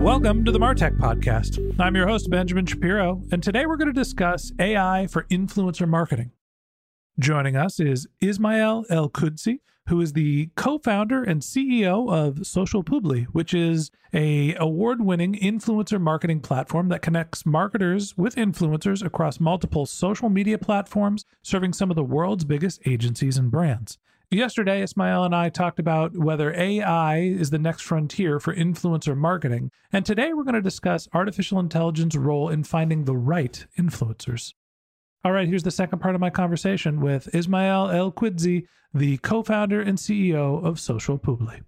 Welcome to the Martech Podcast. I'm your host, Benjamin Shapiro, and today we're going to discuss AI for influencer marketing. Joining us is Ismael El Qudsi, who is the co-founder and CEO of Social Publi, which is a award-winning influencer marketing platform that connects marketers with influencers across multiple social media platforms, serving some of the world's biggest agencies and brands. Yesterday, Ismael and I talked about whether AI is the next frontier for influencer marketing, and today we're going to discuss artificial intelligence's role in finding the right influencers. All right, here's the second part of my conversation with Ismael El Qudsi, the co founder and CEO of Social Publi.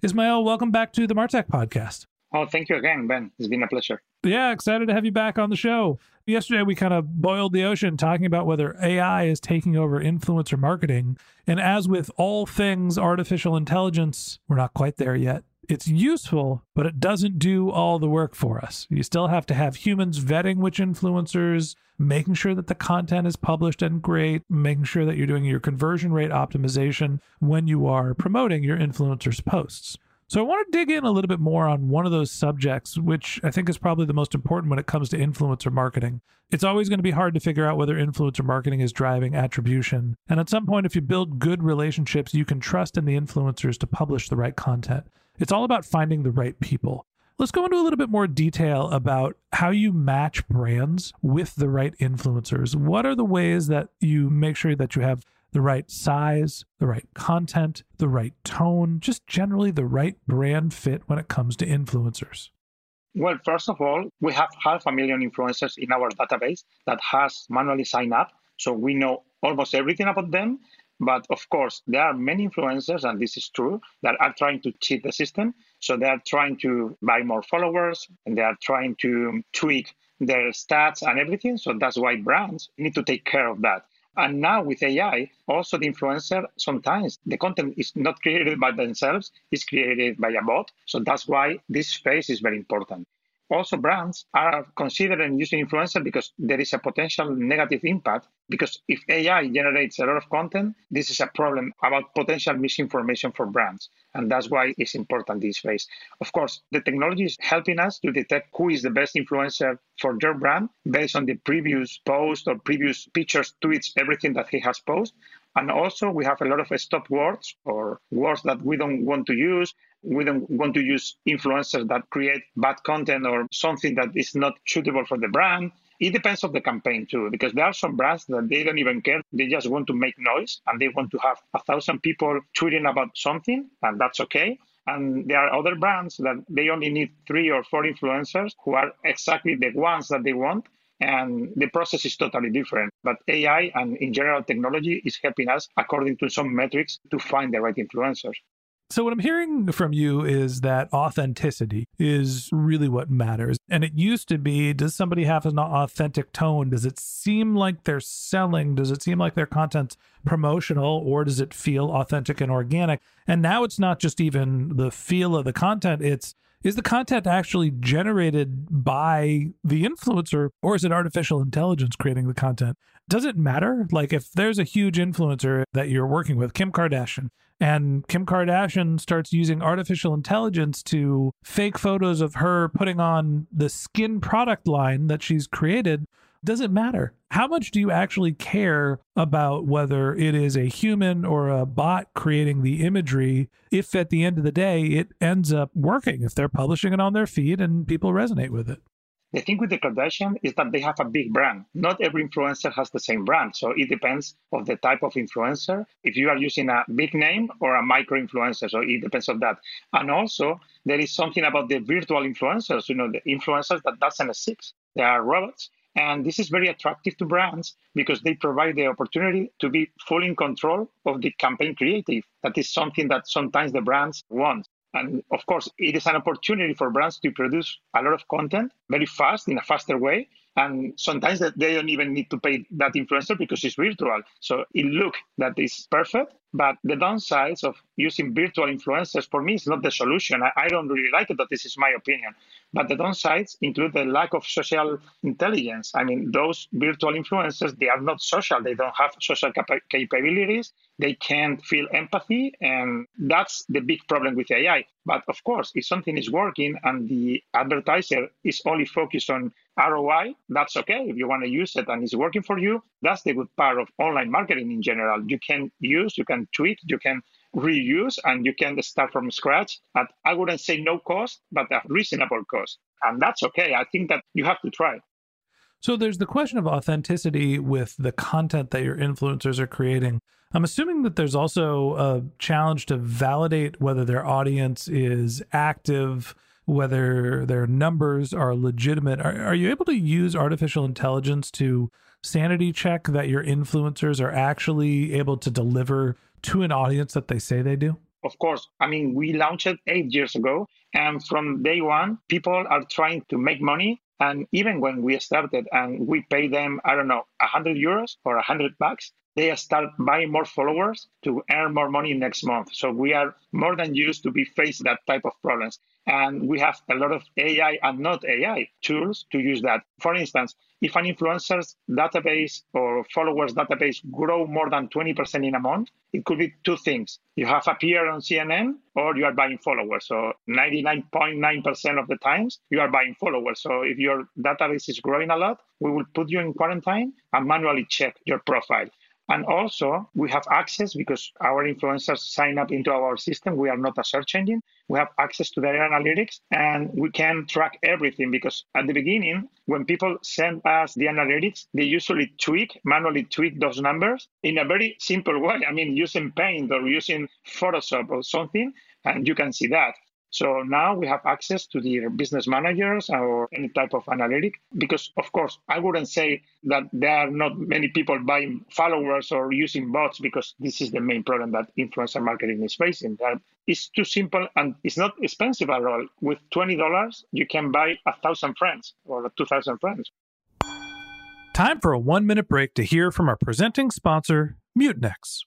Ismael, welcome back to the Martech podcast. Oh, thank you again, Ben. It's been a pleasure. Yeah, excited to have you back on the show. Yesterday, we kind of boiled the ocean talking about whether AI is taking over influencer marketing. And as with all things artificial intelligence, we're not quite there yet. It's useful, but it doesn't do all the work for us. You still have to have humans vetting which influencers, making sure that the content is published and great, making sure that you're doing your conversion rate optimization when you are promoting your influencers' posts. So I want to dig in a little bit more on one of those subjects, which I think is probably the most important when it comes to influencer marketing. It's always going to be hard to figure out whether influencer marketing is driving attribution. And at some point, if you build good relationships, you can trust in the influencers to publish the right content. It's all about finding the right people. Let's go into a little bit more detail about how you match brands with the right influencers. What are the ways that you make sure that you have the right size, the right content, the right tone, just generally the right brand fit when it comes to influencers? Well, first of all, we have half a million influencers in our database that has manually signed up. So we know almost everything about them. But of course, there are many influencers, and this is true, that are trying to cheat the system. So they are trying to buy more followers and they are trying to tweak their stats and everything. So that's why brands need to take care of that. And now with AI, also the influencer, sometimes the content is not created by themselves, it's created by a bot. So that's why this space is very important. Also, brands are considering using influencer because there is a potential negative impact. Because if AI generates a lot of content, this is a problem about potential misinformation for brands. And that's why it's important this phase. Of course, the technology is helping us to detect who is the best influencer for your brand based on the previous post or previous pictures, tweets, everything that he has posted. And also, we have a lot of stop words or words that we don't want to use we don't want to use influencers that create bad content or something that is not suitable for the brand. It depends on the campaign too, because there are some brands that they don't even care. They just want to make noise and they want to have a thousand people tweeting about something, and that's okay. And there are other brands that they only need three or four influencers who are exactly the ones that they want. And the process is totally different. But AI and in general technology is helping us according to some metrics to find the right influencers. So, what I'm hearing from you is that authenticity is really what matters. And it used to be does somebody have an authentic tone? Does it seem like they're selling? Does it seem like their content's promotional or does it feel authentic and organic? And now it's not just even the feel of the content, it's is the content actually generated by the influencer or is it artificial intelligence creating the content? does it matter? Like, if there's a huge influencer that you're working with, Kim Kardashian, and Kim Kardashian starts using artificial intelligence to fake photos of her putting on the skin product line that she's created, does it matter? How much do you actually care about whether it is a human or a bot creating the imagery if at the end of the day it ends up working, if they're publishing it on their feed and people resonate with it? The thing with the Kardashian is that they have a big brand. Not every influencer has the same brand. So it depends of the type of influencer. If you are using a big name or a micro influencer, so it depends on that. And also there is something about the virtual influencers, you know, the influencers that doesn't exist. They are robots. And this is very attractive to brands because they provide the opportunity to be fully in control of the campaign creative. That is something that sometimes the brands want. And of course, it is an opportunity for brands to produce a lot of content very fast in a faster way. And sometimes they don't even need to pay that influencer because it's virtual. So it looks that is perfect. But the downsides of using virtual influencers for me is not the solution. I, I don't really like it, but this is my opinion. But the downsides include the lack of social intelligence. I mean, those virtual influencers, they are not social. They don't have social cap- capabilities. They can't feel empathy. And that's the big problem with AI. But of course, if something is working and the advertiser is only focused on ROI, that's okay. If you want to use it and it's working for you, that's the good part of online marketing in general. You can use, you can tweak, you can reuse, and you can start from scratch at, I wouldn't say no cost, but a reasonable cost. And that's okay. I think that you have to try. So there's the question of authenticity with the content that your influencers are creating. I'm assuming that there's also a challenge to validate whether their audience is active, whether their numbers are legitimate. Are, are you able to use artificial intelligence to sanity check that your influencers are actually able to deliver to an audience that they say they do? Of course. I mean, we launched eight years ago. And from day one, people are trying to make money. And even when we started and we pay them, I don't know, 100 euros or 100 bucks, they start buying more followers to earn more money next month. So we are more than used to be faced that type of problems. And we have a lot of AI and not AI tools to use that. For instance, if an influencer's database or followers database grow more than 20% in a month, it could be two things. You have appeared on CNN or you are buying followers. So 99.9% of the times you are buying followers. So if your database is growing a lot, we will put you in quarantine and manually check your profile. And also, we have access because our influencers sign up into our system. We are not a search engine. We have access to their analytics and we can track everything because at the beginning, when people send us the analytics, they usually tweak, manually tweak those numbers in a very simple way. I mean, using Paint or using Photoshop or something, and you can see that. So now we have access to the business managers or any type of analytic because, of course, I wouldn't say that there are not many people buying followers or using bots because this is the main problem that influencer marketing is facing. That it's too simple and it's not expensive at all. With $20, you can buy a thousand friends or 2,000 friends. Time for a one minute break to hear from our presenting sponsor, Mutinex.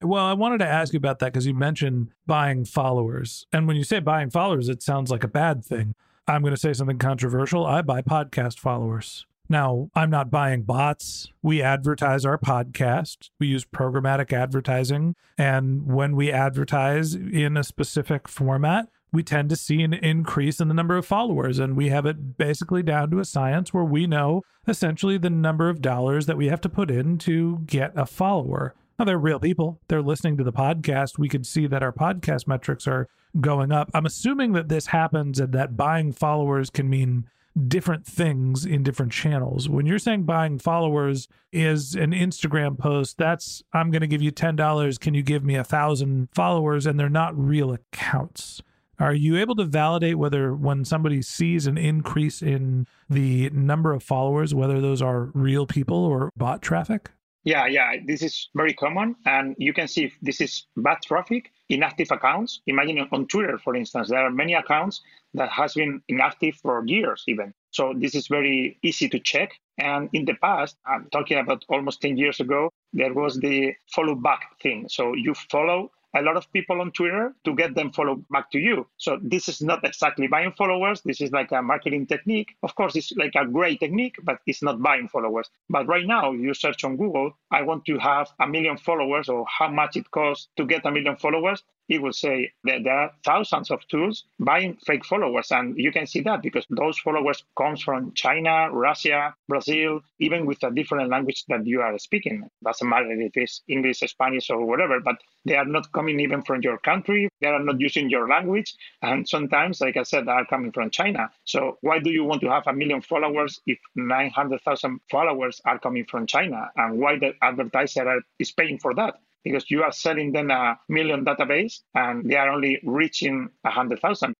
Well, I wanted to ask you about that because you mentioned buying followers. And when you say buying followers, it sounds like a bad thing. I'm going to say something controversial. I buy podcast followers. Now, I'm not buying bots. We advertise our podcast. We use programmatic advertising. And when we advertise in a specific format, we tend to see an increase in the number of followers. And we have it basically down to a science where we know essentially the number of dollars that we have to put in to get a follower. Now, they're real people. They're listening to the podcast. We could see that our podcast metrics are going up. I'm assuming that this happens and that buying followers can mean different things in different channels. When you're saying buying followers is an Instagram post, that's I'm going to give you $10. Can you give me a thousand followers? And they're not real accounts. Are you able to validate whether when somebody sees an increase in the number of followers, whether those are real people or bot traffic? Yeah, yeah, this is very common. And you can see this is bad traffic, inactive accounts. Imagine on Twitter, for instance, there are many accounts that has been inactive for years even. So this is very easy to check. And in the past, I'm talking about almost 10 years ago, there was the follow back thing. So you follow a lot of people on Twitter to get them follow back to you. So this is not exactly buying followers. This is like a marketing technique. Of course, it's like a great technique, but it's not buying followers. But right now, you search on Google, I want to have a million followers or how much it costs to get a million followers it will say that there are thousands of tools buying fake followers. And you can see that because those followers comes from China, Russia, Brazil, even with a different language that you are speaking. Doesn't matter if it's English, Spanish, or whatever, but they are not coming even from your country. They are not using your language. And sometimes, like I said, they are coming from China. So why do you want to have a million followers if 900,000 followers are coming from China? And why the advertiser is paying for that? Because you are selling them a million database and they are only reaching a hundred thousand.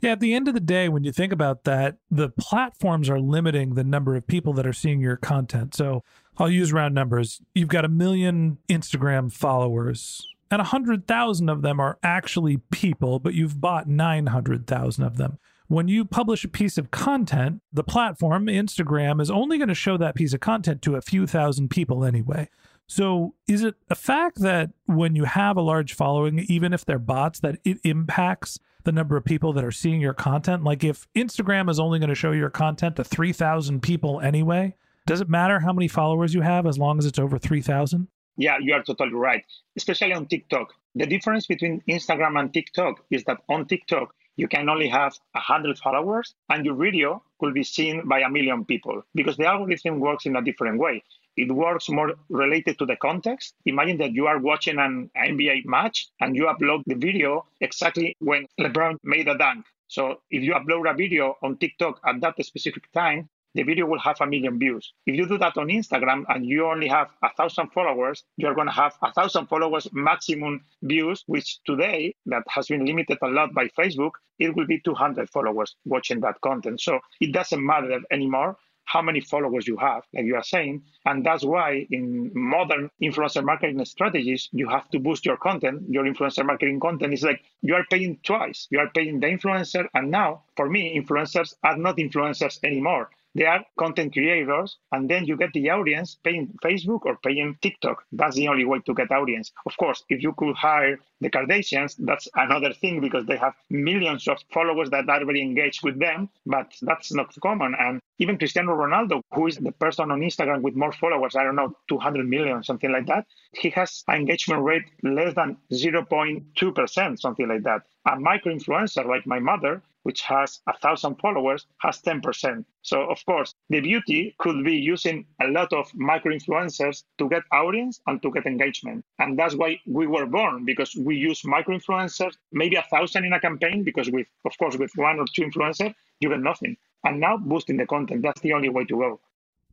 Yeah, at the end of the day, when you think about that, the platforms are limiting the number of people that are seeing your content. So I'll use round numbers. You've got a million Instagram followers, and 100,000 of them are actually people, but you've bought 900,000 of them. When you publish a piece of content, the platform, Instagram, is only going to show that piece of content to a few thousand people anyway. So, is it a fact that when you have a large following, even if they're bots, that it impacts the number of people that are seeing your content? Like, if Instagram is only going to show your content to 3,000 people anyway, does it matter how many followers you have as long as it's over 3,000? Yeah, you are totally right, especially on TikTok. The difference between Instagram and TikTok is that on TikTok, you can only have 100 followers and your video could be seen by a million people because the algorithm works in a different way it works more related to the context. Imagine that you are watching an NBA match and you upload the video exactly when LeBron made a dunk. So if you upload a video on TikTok at that specific time, the video will have a million views. If you do that on Instagram and you only have a thousand followers, you're going to have a thousand followers maximum views, which today that has been limited a lot by Facebook, it will be 200 followers watching that content. So it doesn't matter anymore how many followers you have, like you are saying. And that's why in modern influencer marketing strategies, you have to boost your content. Your influencer marketing content is like you are paying twice. You are paying the influencer. And now, for me, influencers are not influencers anymore. They are content creators, and then you get the audience paying Facebook or paying TikTok. That's the only way to get audience. Of course, if you could hire the Kardashians, that's another thing because they have millions of followers that are very engaged with them, but that's not common. And even Cristiano Ronaldo, who is the person on Instagram with more followers, I don't know, 200 million, something like that, he has an engagement rate less than 0.2%, something like that. A micro influencer like my mother, which has a thousand followers, has 10%. So of course, the beauty could be using a lot of micro influencers to get audience and to get engagement. And that's why we were born because we use micro influencers, maybe a thousand in a campaign, because with of course with one or two influencers, you get nothing. And now boosting the content, that's the only way to go.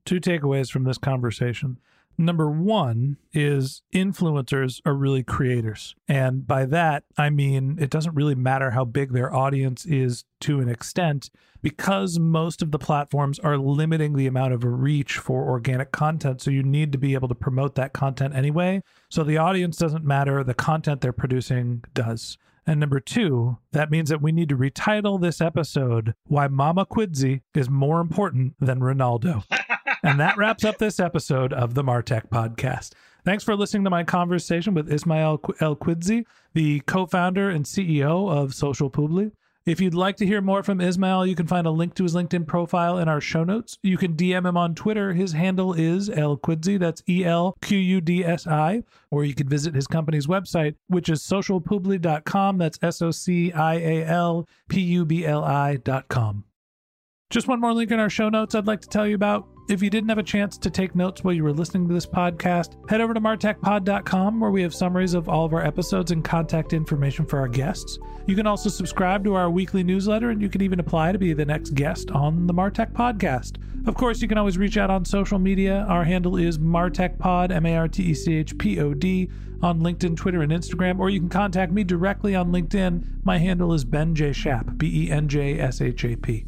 Two takeaways from this conversation. Number one is influencers are really creators. And by that, I mean it doesn't really matter how big their audience is to an extent because most of the platforms are limiting the amount of reach for organic content. So you need to be able to promote that content anyway. So the audience doesn't matter, the content they're producing does. And number two, that means that we need to retitle this episode Why Mama Qudsi is More Important Than Ronaldo. and that wraps up this episode of the Martech Podcast. Thanks for listening to my conversation with Ismael El Qudsi, the co founder and CEO of Social Publi. If you'd like to hear more from Ismael, you can find a link to his LinkedIn profile in our show notes. You can DM him on Twitter. His handle is El Qudsi. That's E L Q U D S I. Or you can visit his company's website, which is socialpubli.com. That's S O C I A L P U B L I.com. Just one more link in our show notes I'd like to tell you about. If you didn't have a chance to take notes while you were listening to this podcast, head over to martechpod.com where we have summaries of all of our episodes and contact information for our guests. You can also subscribe to our weekly newsletter and you can even apply to be the next guest on the Martech podcast. Of course, you can always reach out on social media. Our handle is martechpod, M A R T E C H P O D, on LinkedIn, Twitter, and Instagram, or you can contact me directly on LinkedIn. My handle is Ben J. Shap, B E N J S H A P.